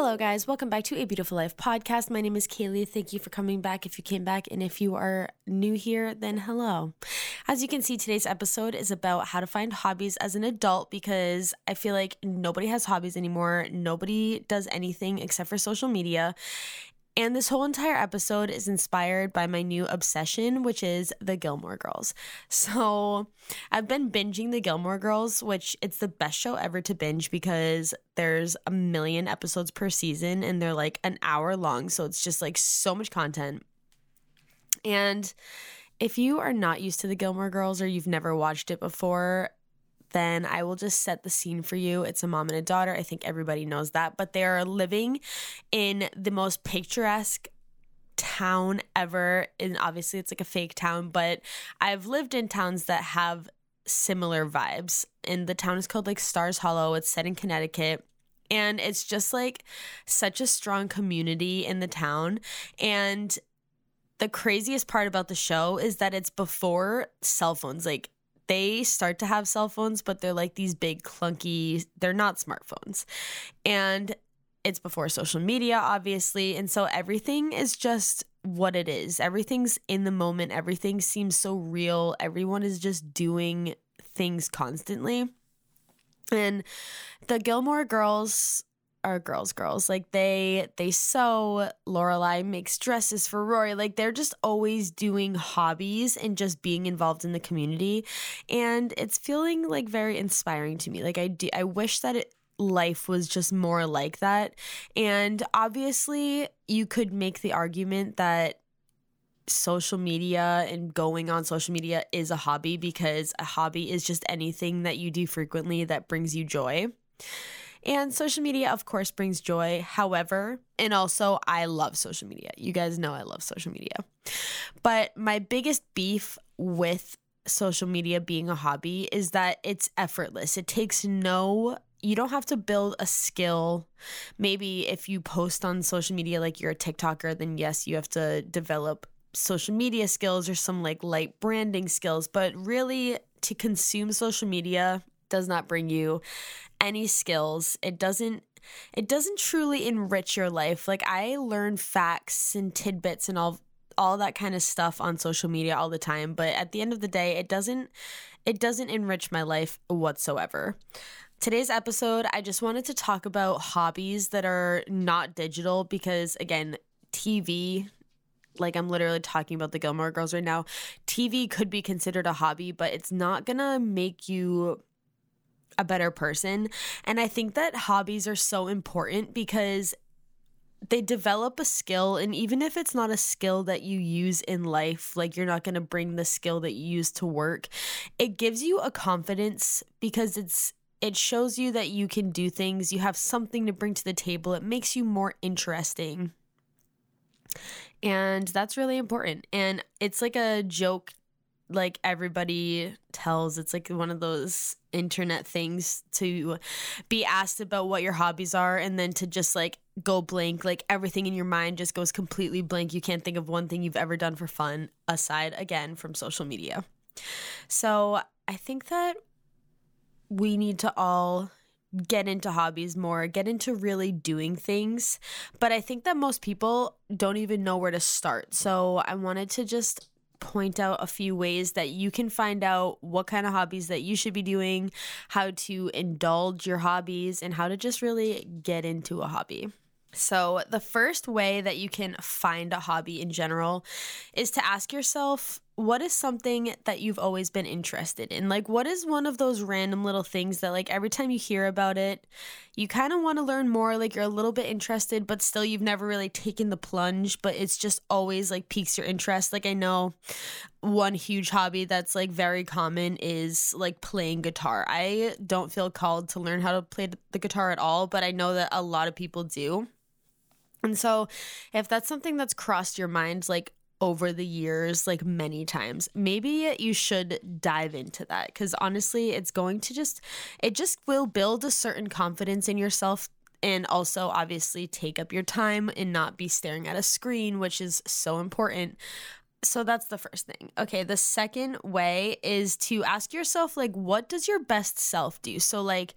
Hello, guys. Welcome back to A Beautiful Life podcast. My name is Kaylee. Thank you for coming back if you came back. And if you are new here, then hello. As you can see, today's episode is about how to find hobbies as an adult because I feel like nobody has hobbies anymore. Nobody does anything except for social media. And this whole entire episode is inspired by my new obsession, which is the Gilmore Girls. So I've been binging the Gilmore Girls, which it's the best show ever to binge because there's a million episodes per season and they're like an hour long. So it's just like so much content. And if you are not used to the Gilmore Girls or you've never watched it before, then I will just set the scene for you. It's a mom and a daughter. I think everybody knows that, but they are living in the most picturesque town ever. And obviously, it's like a fake town, but I've lived in towns that have similar vibes. And the town is called like Stars Hollow. It's set in Connecticut. And it's just like such a strong community in the town. And the craziest part about the show is that it's before cell phones. Like they start to have cell phones, but they're like these big, clunky, they're not smartphones. And it's before social media, obviously. And so everything is just what it is. Everything's in the moment. Everything seems so real. Everyone is just doing things constantly. And the Gilmore girls are girls girls. Like they they sew lorelai makes dresses for rory. Like they're just always doing hobbies and just being involved in the community. And it's feeling like very inspiring to me. Like i do i wish that it life was just more like that. And obviously you could make the argument that social media and going on social media is a hobby because a hobby is just anything that you do frequently that brings you joy and social media, of course, brings joy. However, and also, I love social media. You guys know I love social media. But my biggest beef with social media being a hobby is that it's effortless. It takes no you don't have to build a skill. Maybe if you post on social media like you're a TikToker, then yes, you have to develop social media skills or some like light branding skills. But really, to consume social media does not bring you any skills. It doesn't it doesn't truly enrich your life. Like I learn facts and tidbits and all all that kind of stuff on social media all the time, but at the end of the day, it doesn't it doesn't enrich my life whatsoever. Today's episode, I just wanted to talk about hobbies that are not digital because again, TV like I'm literally talking about the Gilmore Girls right now. TV could be considered a hobby, but it's not going to make you a better person. And I think that hobbies are so important because they develop a skill and even if it's not a skill that you use in life like you're not going to bring the skill that you use to work it gives you a confidence because it's it shows you that you can do things you have something to bring to the table it makes you more interesting and that's really important and it's like a joke like everybody tells it's like one of those internet things to be asked about what your hobbies are and then to just like go blank like everything in your mind just goes completely blank you can't think of one thing you've ever done for fun aside again from social media so i think that we need to all get into hobbies more, get into really doing things. But I think that most people don't even know where to start. So I wanted to just point out a few ways that you can find out what kind of hobbies that you should be doing, how to indulge your hobbies, and how to just really get into a hobby. So, the first way that you can find a hobby in general is to ask yourself what is something that you've always been interested in? Like, what is one of those random little things that, like, every time you hear about it, you kind of want to learn more? Like, you're a little bit interested, but still you've never really taken the plunge, but it's just always like piques your interest. Like, I know one huge hobby that's like very common is like playing guitar. I don't feel called to learn how to play the guitar at all, but I know that a lot of people do. And so, if that's something that's crossed your mind, like over the years like many times maybe you should dive into that because honestly it's going to just it just will build a certain confidence in yourself and also obviously take up your time and not be staring at a screen which is so important so that's the first thing. Okay, the second way is to ask yourself like what does your best self do? So like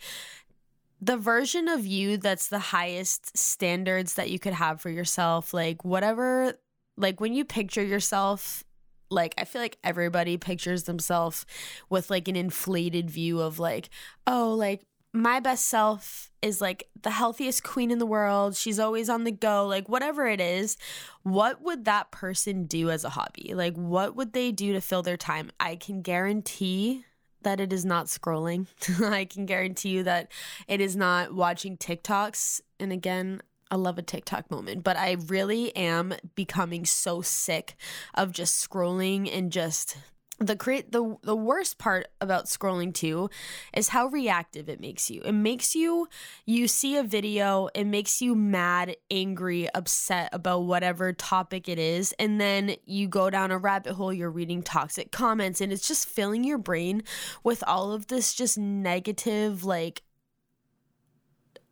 the version of you that's the highest standards that you could have for yourself, like whatever like when you picture yourself like I feel like everybody pictures themselves with like an inflated view of like, oh, like my best self is like the healthiest queen in the world. She's always on the go, like whatever it is. What would that person do as a hobby? Like, what would they do to fill their time? I can guarantee that it is not scrolling. I can guarantee you that it is not watching TikToks. And again, I love a TikTok moment, but I really am becoming so sick of just scrolling and just the create the the worst part about scrolling too is how reactive it makes you. It makes you you see a video, it makes you mad, angry, upset about whatever topic it is, and then you go down a rabbit hole, you're reading toxic comments and it's just filling your brain with all of this just negative like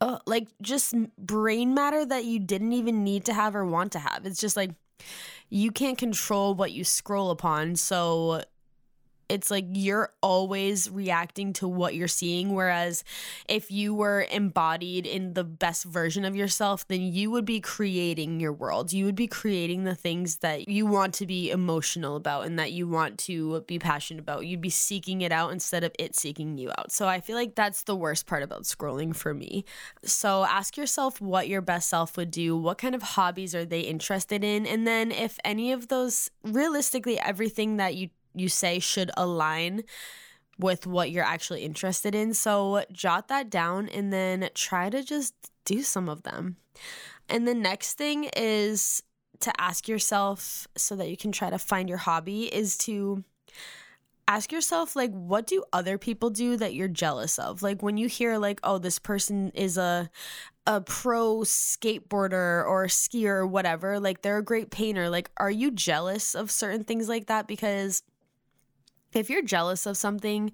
uh, like just brain matter that you didn't even need to have or want to have. It's just like you can't control what you scroll upon. So it's like you're always reacting to what you're seeing. Whereas if you were embodied in the best version of yourself, then you would be creating your world. You would be creating the things that you want to be emotional about and that you want to be passionate about. You'd be seeking it out instead of it seeking you out. So I feel like that's the worst part about scrolling for me. So ask yourself what your best self would do. What kind of hobbies are they interested in? And then if any of those, realistically, everything that you you say should align with what you're actually interested in. So jot that down and then try to just do some of them. And the next thing is to ask yourself so that you can try to find your hobby is to ask yourself like what do other people do that you're jealous of like when you hear like oh this person is a a pro skateboarder or skier or whatever like they're a great painter like are you jealous of certain things like that because if you're jealous of something,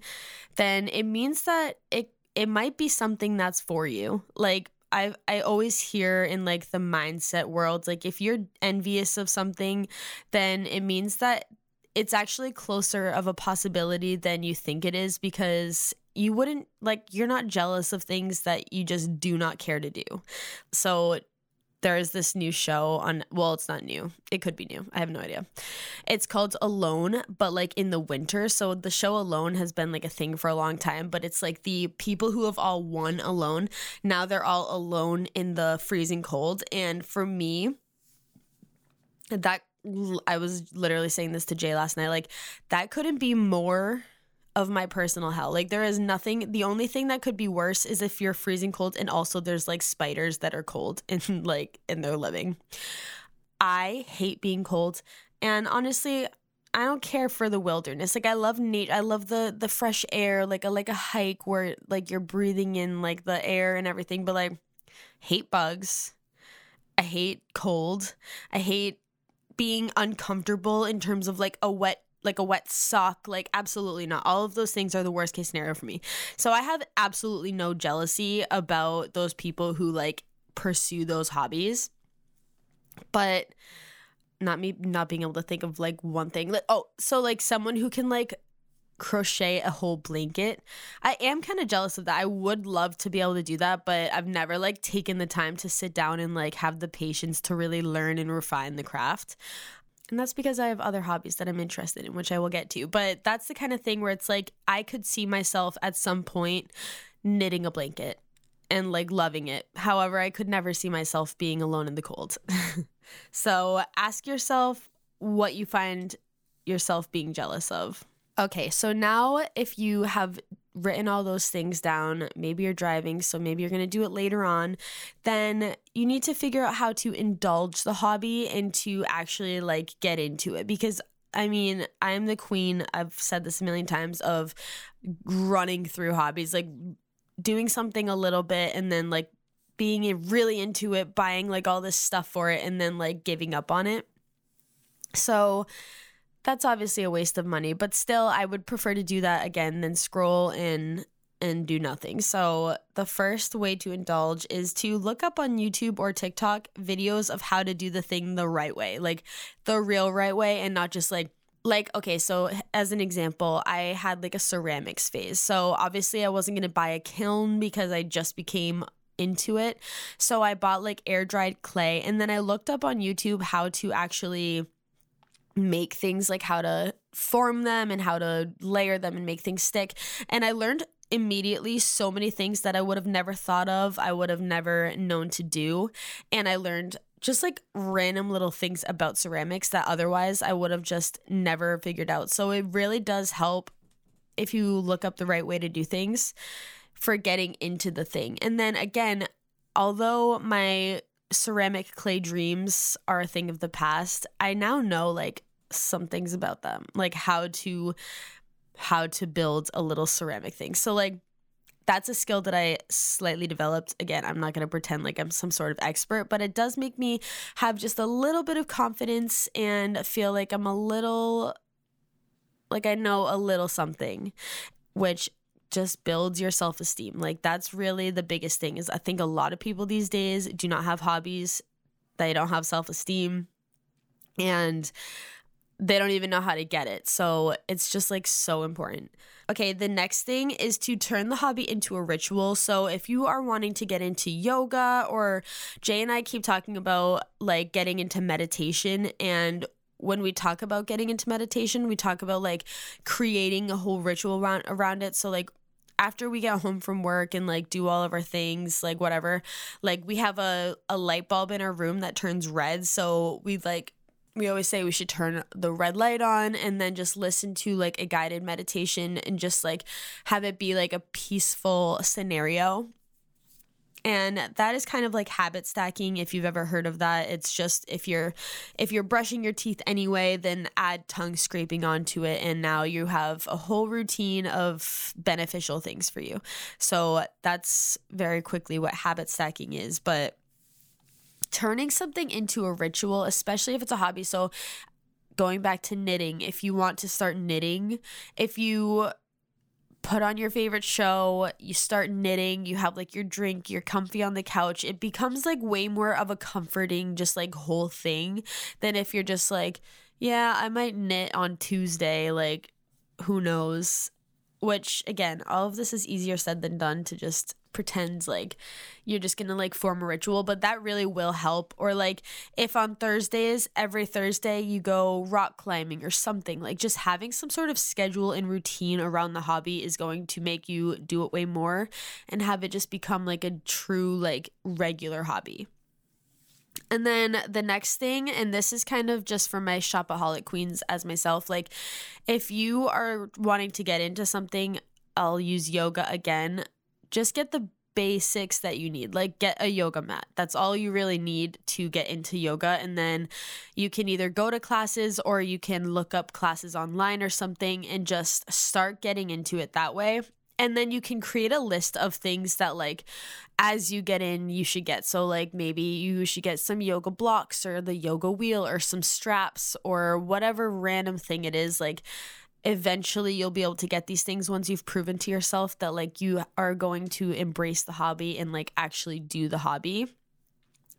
then it means that it it might be something that's for you. Like I I always hear in like the mindset world, like if you're envious of something, then it means that it's actually closer of a possibility than you think it is because you wouldn't like you're not jealous of things that you just do not care to do. So there is this new show on well it's not new. It could be new. I have no idea. It's called alone but like in the winter. So the show alone has been like a thing for a long time but it's like the people who have all won alone now they're all alone in the freezing cold. And for me that i was literally saying this to jay last night like that couldn't be more of my personal hell. Like there is nothing the only thing that could be worse is if you're freezing cold and also there's like spiders that are cold and like in their living. I hate being cold and honestly I don't care for the wilderness. Like I love nature. I love the the fresh air, like a like a hike where like you're breathing in like the air and everything, but like hate bugs. I hate cold. I hate being uncomfortable in terms of like a wet like a wet sock like absolutely not all of those things are the worst case scenario for me so i have absolutely no jealousy about those people who like pursue those hobbies but not me not being able to think of like one thing like oh so like someone who can like crochet a whole blanket. I am kind of jealous of that. I would love to be able to do that, but I've never like taken the time to sit down and like have the patience to really learn and refine the craft. And that's because I have other hobbies that I'm interested in, which I will get to. But that's the kind of thing where it's like I could see myself at some point knitting a blanket and like loving it. However, I could never see myself being alone in the cold. so ask yourself what you find yourself being jealous of. Okay, so now if you have written all those things down, maybe you're driving, so maybe you're going to do it later on, then you need to figure out how to indulge the hobby and to actually like get into it. Because I mean, I'm the queen, I've said this a million times of running through hobbies, like doing something a little bit and then like being really into it, buying like all this stuff for it and then like giving up on it. So that's obviously a waste of money, but still I would prefer to do that again than scroll and and do nothing. So, the first way to indulge is to look up on YouTube or TikTok videos of how to do the thing the right way, like the real right way, and not just like like okay so as an example i had like a ceramics phase so obviously i wasn't going to buy a kiln because i just became into it so i bought like air dried clay and then i looked up on youtube how to actually make things like how to form them and how to layer them and make things stick and i learned immediately so many things that I would have never thought of, I would have never known to do. And I learned just like random little things about ceramics that otherwise I would have just never figured out. So it really does help if you look up the right way to do things for getting into the thing. And then again, although my ceramic clay dreams are a thing of the past, I now know like some things about them, like how to how to build a little ceramic thing. So like that's a skill that I slightly developed. Again, I'm not going to pretend like I'm some sort of expert, but it does make me have just a little bit of confidence and feel like I'm a little like I know a little something, which just builds your self-esteem. Like that's really the biggest thing is I think a lot of people these days do not have hobbies. They don't have self-esteem. And they don't even know how to get it. So it's just like so important. Okay, the next thing is to turn the hobby into a ritual. So if you are wanting to get into yoga, or Jay and I keep talking about like getting into meditation and when we talk about getting into meditation, we talk about like creating a whole ritual around around it. So like after we get home from work and like do all of our things, like whatever, like we have a, a light bulb in our room that turns red. So we like we always say we should turn the red light on and then just listen to like a guided meditation and just like have it be like a peaceful scenario. And that is kind of like habit stacking if you've ever heard of that. It's just if you're if you're brushing your teeth anyway, then add tongue scraping onto it and now you have a whole routine of beneficial things for you. So that's very quickly what habit stacking is, but turning something into a ritual, especially if it's a hobby. So, going back to knitting, if you want to start knitting, if you put on your favorite show, you start knitting, you have like your drink, you're comfy on the couch, it becomes like way more of a comforting, just like whole thing than if you're just like, yeah, I might knit on Tuesday, like who knows. Which again, all of this is easier said than done to just pretend like you're just gonna like form a ritual, but that really will help. Or like if on Thursdays, every Thursday you go rock climbing or something, like just having some sort of schedule and routine around the hobby is going to make you do it way more and have it just become like a true, like regular hobby. And then the next thing, and this is kind of just for my shopaholic queens as myself, like if you are wanting to get into something, I'll use yoga again just get the basics that you need. Like get a yoga mat. That's all you really need to get into yoga. And then you can either go to classes or you can look up classes online or something and just start getting into it that way. And then you can create a list of things that, like, as you get in, you should get. So, like, maybe you should get some yoga blocks or the yoga wheel or some straps or whatever random thing it is. Like, eventually you'll be able to get these things once you've proven to yourself that like you are going to embrace the hobby and like actually do the hobby.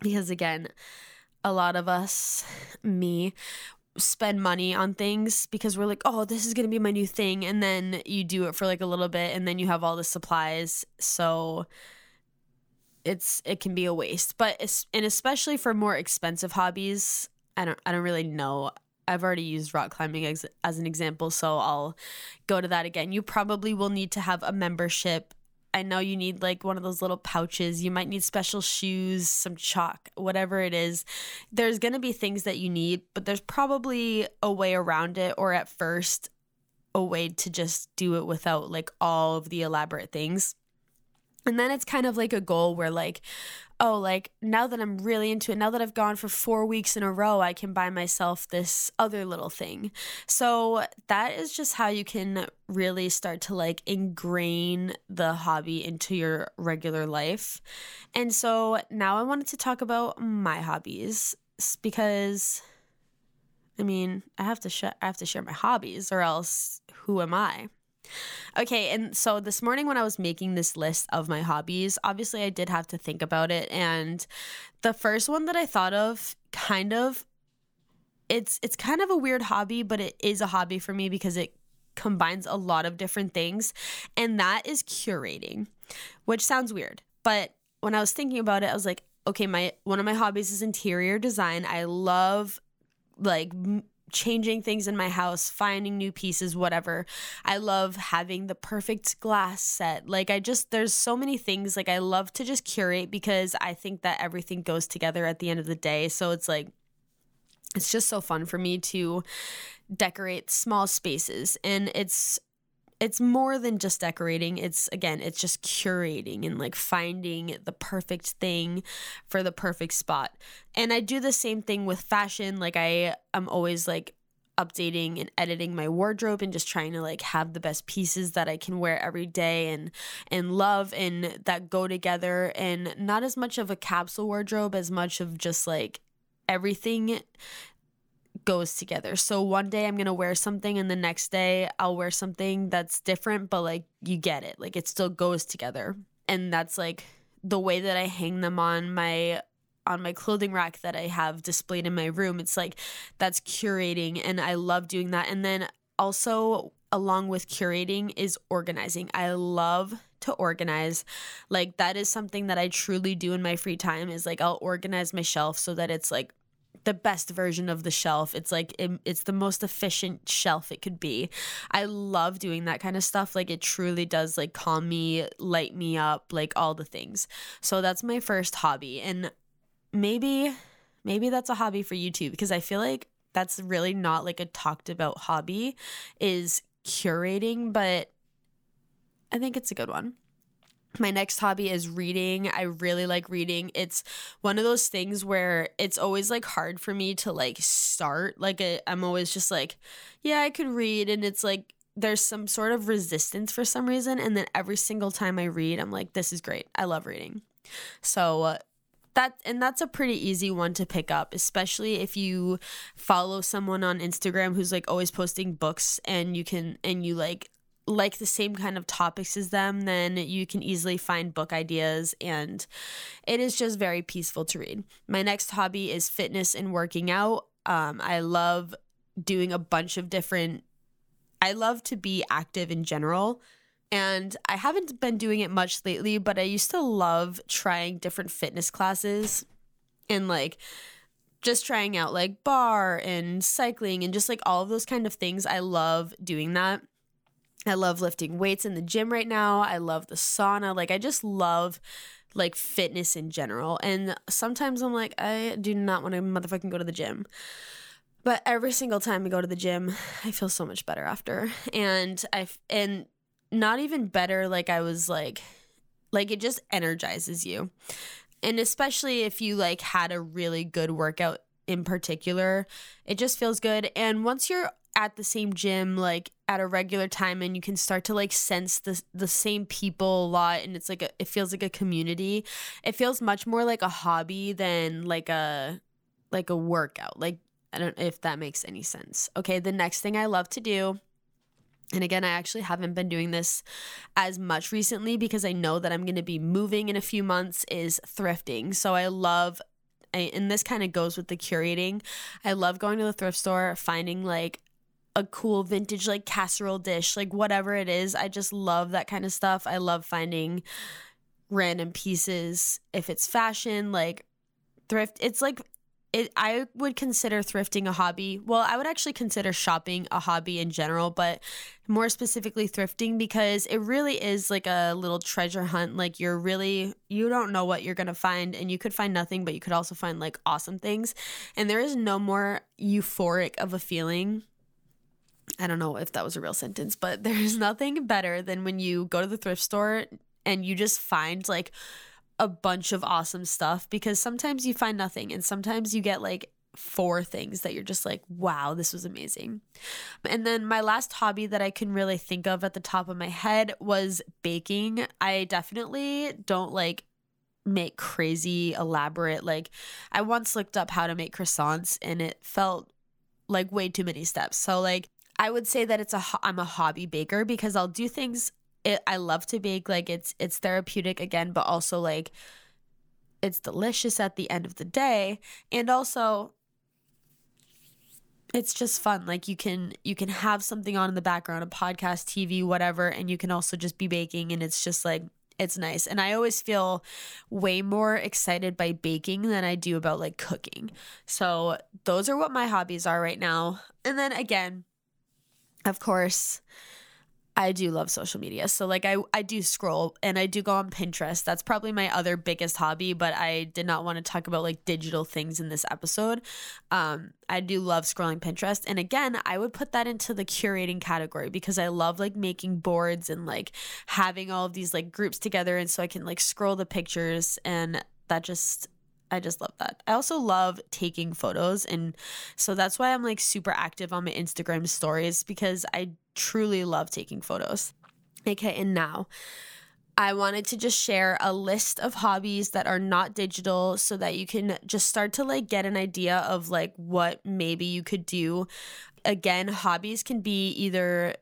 Because again a lot of us me spend money on things because we're like oh this is going to be my new thing and then you do it for like a little bit and then you have all the supplies. So it's it can be a waste. But and especially for more expensive hobbies I don't I don't really know I've already used rock climbing as, as an example, so I'll go to that again. You probably will need to have a membership. I know you need like one of those little pouches. You might need special shoes, some chalk, whatever it is. There's going to be things that you need, but there's probably a way around it, or at first, a way to just do it without like all of the elaborate things. And then it's kind of like a goal where, like, oh, like now that I'm really into it, now that I've gone for four weeks in a row, I can buy myself this other little thing. So that is just how you can really start to like ingrain the hobby into your regular life. And so now I wanted to talk about my hobbies because I mean, I have to sh- I have to share my hobbies or else who am I? Okay, and so this morning when I was making this list of my hobbies, obviously I did have to think about it and the first one that I thought of kind of it's it's kind of a weird hobby, but it is a hobby for me because it combines a lot of different things and that is curating, which sounds weird. But when I was thinking about it, I was like, okay, my one of my hobbies is interior design. I love like changing things in my house, finding new pieces, whatever. I love having the perfect glass set. Like, I just, there's so many things. Like, I love to just curate because I think that everything goes together at the end of the day. So it's like, it's just so fun for me to decorate small spaces. And it's, it's more than just decorating. It's again, it's just curating and like finding the perfect thing for the perfect spot. And I do the same thing with fashion. Like I I'm always like updating and editing my wardrobe and just trying to like have the best pieces that I can wear every day and and love and that go together and not as much of a capsule wardrobe as much of just like everything goes together. So one day I'm going to wear something and the next day I'll wear something that's different, but like you get it. Like it still goes together. And that's like the way that I hang them on my on my clothing rack that I have displayed in my room. It's like that's curating and I love doing that. And then also along with curating is organizing. I love to organize. Like that is something that I truly do in my free time is like I'll organize my shelf so that it's like the best version of the shelf. It's like it, it's the most efficient shelf it could be. I love doing that kind of stuff. Like it truly does like calm me, light me up, like all the things. So that's my first hobby and maybe maybe that's a hobby for you too because I feel like that's really not like a talked about hobby is curating, but I think it's a good one. My next hobby is reading. I really like reading. It's one of those things where it's always like hard for me to like start. Like I'm always just like, yeah, I could read and it's like there's some sort of resistance for some reason and then every single time I read, I'm like this is great. I love reading. So uh, that and that's a pretty easy one to pick up especially if you follow someone on Instagram who's like always posting books and you can and you like like the same kind of topics as them, then you can easily find book ideas and it is just very peaceful to read. My next hobby is fitness and working out. Um, I love doing a bunch of different, I love to be active in general. And I haven't been doing it much lately, but I used to love trying different fitness classes and like just trying out like barre and cycling and just like all of those kind of things. I love doing that. I love lifting weights in the gym right now. I love the sauna. Like I just love like fitness in general. And sometimes I'm like, I do not want to motherfucking go to the gym. But every single time I go to the gym, I feel so much better after. And I and not even better like I was like like it just energizes you. And especially if you like had a really good workout in particular, it just feels good. And once you're at the same gym like at a regular time and you can start to like sense the the same people a lot and it's like a, it feels like a community. It feels much more like a hobby than like a like a workout. Like I don't know if that makes any sense. Okay, the next thing I love to do and again, I actually haven't been doing this as much recently because I know that I'm going to be moving in a few months is thrifting. So I love and this kind of goes with the curating. I love going to the thrift store, finding like a cool vintage like casserole dish, like whatever it is. I just love that kind of stuff. I love finding random pieces if it's fashion, like thrift. It's like it I would consider thrifting a hobby. Well, I would actually consider shopping a hobby in general, but more specifically thrifting because it really is like a little treasure hunt. Like you're really you don't know what you're going to find and you could find nothing, but you could also find like awesome things. And there is no more euphoric of a feeling I don't know if that was a real sentence, but there's nothing better than when you go to the thrift store and you just find like a bunch of awesome stuff because sometimes you find nothing and sometimes you get like four things that you're just like, wow, this was amazing. And then my last hobby that I can really think of at the top of my head was baking. I definitely don't like make crazy elaborate like I once looked up how to make croissants and it felt like way too many steps. So like I would say that it's a I'm a hobby baker because I'll do things it, I love to bake like it's it's therapeutic again but also like it's delicious at the end of the day. And also it's just fun like you can you can have something on in the background a podcast tv whatever and you can also just be baking and it's just like it's nice. And i always feel way more excited by baking than i do about like cooking. So those are what my hobbies are right now. And then again of course I do love social media. So like I I do scroll and I do go on Pinterest. That's probably my other biggest hobby, but I did not want to talk about like digital things in this episode. Um I do love scrolling Pinterest and again, I would put that into the curating category because I love like making boards and like having all of these like groups together and so I can like scroll the pictures and that just I just love that. I also love taking photos. And so that's why I'm like super active on my Instagram stories because I truly love taking photos. Okay, and now I wanted to just share a list of hobbies that are not digital so that you can just start to like get an idea of like what maybe you could do. Again, hobbies can be either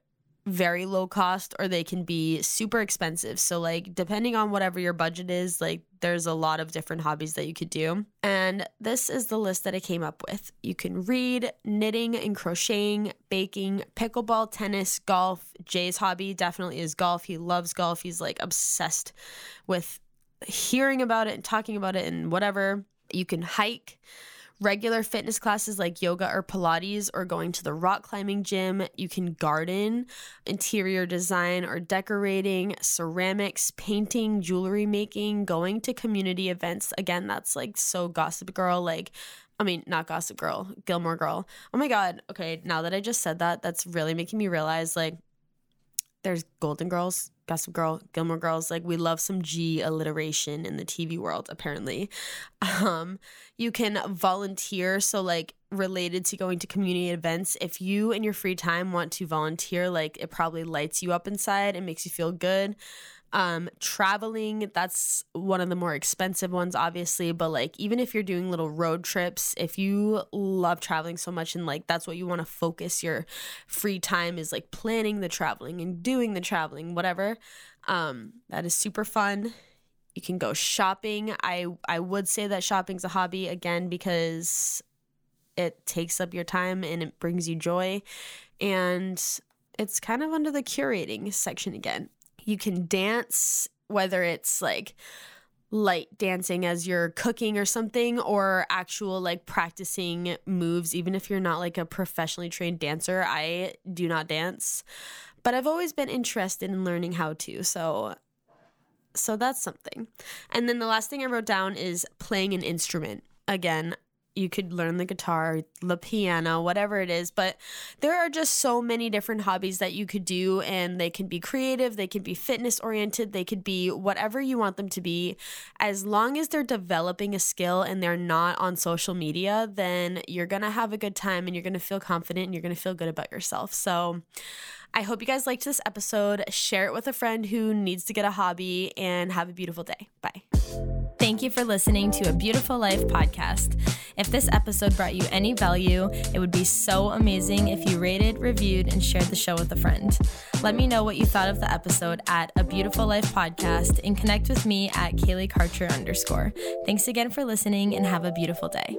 very low cost or they can be super expensive. So like depending on whatever your budget is, like there's a lot of different hobbies that you could do. And this is the list that I came up with. You can read, knitting and crocheting, baking, pickleball, tennis, golf. Jay's hobby definitely is golf. He loves golf. He's like obsessed with hearing about it and talking about it and whatever. You can hike regular fitness classes like yoga or Pilates, or going to the rock climbing gym. You can garden, interior design or decorating, ceramics, painting, jewelry making, going to community events. Again, that's like so Gossip Girl. Like, I mean, not Gossip Girl, Gilmore Girl. Oh my God. Okay, now that I just said that, that's really making me realize like there's Golden Girls, Gossip Girl, Gilmore Girls. Like we love some G alliteration in the TV world, apparently. Um, you can volunteer, so like related to going to community events. If you in your free time want to volunteer, like it probably lights you up inside and makes you feel good. Um, traveling, that's one of the more expensive ones, obviously, but like even if you're doing little road trips, if you love traveling so much and like that's what you want to focus your free time is like planning the traveling and doing the traveling, whatever. Um, that is super fun. You can go shopping. I I would say that shopping's a hobby again because it takes up your time and it brings you joy and it's kind of under the curating section again. You can dance, whether it's like light dancing as you're cooking or something, or actual like practicing moves, even if you're not like a professionally trained dancer. I do not dance, but I've always been interested in learning how to. So so that's something. And then the last thing I wrote down is playing an instrument. Again, you could learn the guitar, the piano, whatever it is. But there are just so many different hobbies that you could do, and they can be creative, they can be fitness oriented, they could be whatever you want them to be. As long as they're developing a skill and they're not on social media, then you're gonna have a good time and you're gonna feel confident and you're gonna feel good about yourself. So, I hope you guys liked this episode. Share it with a friend who needs to get a hobby and have a beautiful day. Bye. Thank you for listening to a Beautiful Life podcast. If this episode brought you any value, it would be so amazing if you rated, reviewed, and shared the show with a friend. Let me know what you thought of the episode at a Beautiful Life podcast and connect with me at Kaylee Karcher underscore. Thanks again for listening and have a beautiful day.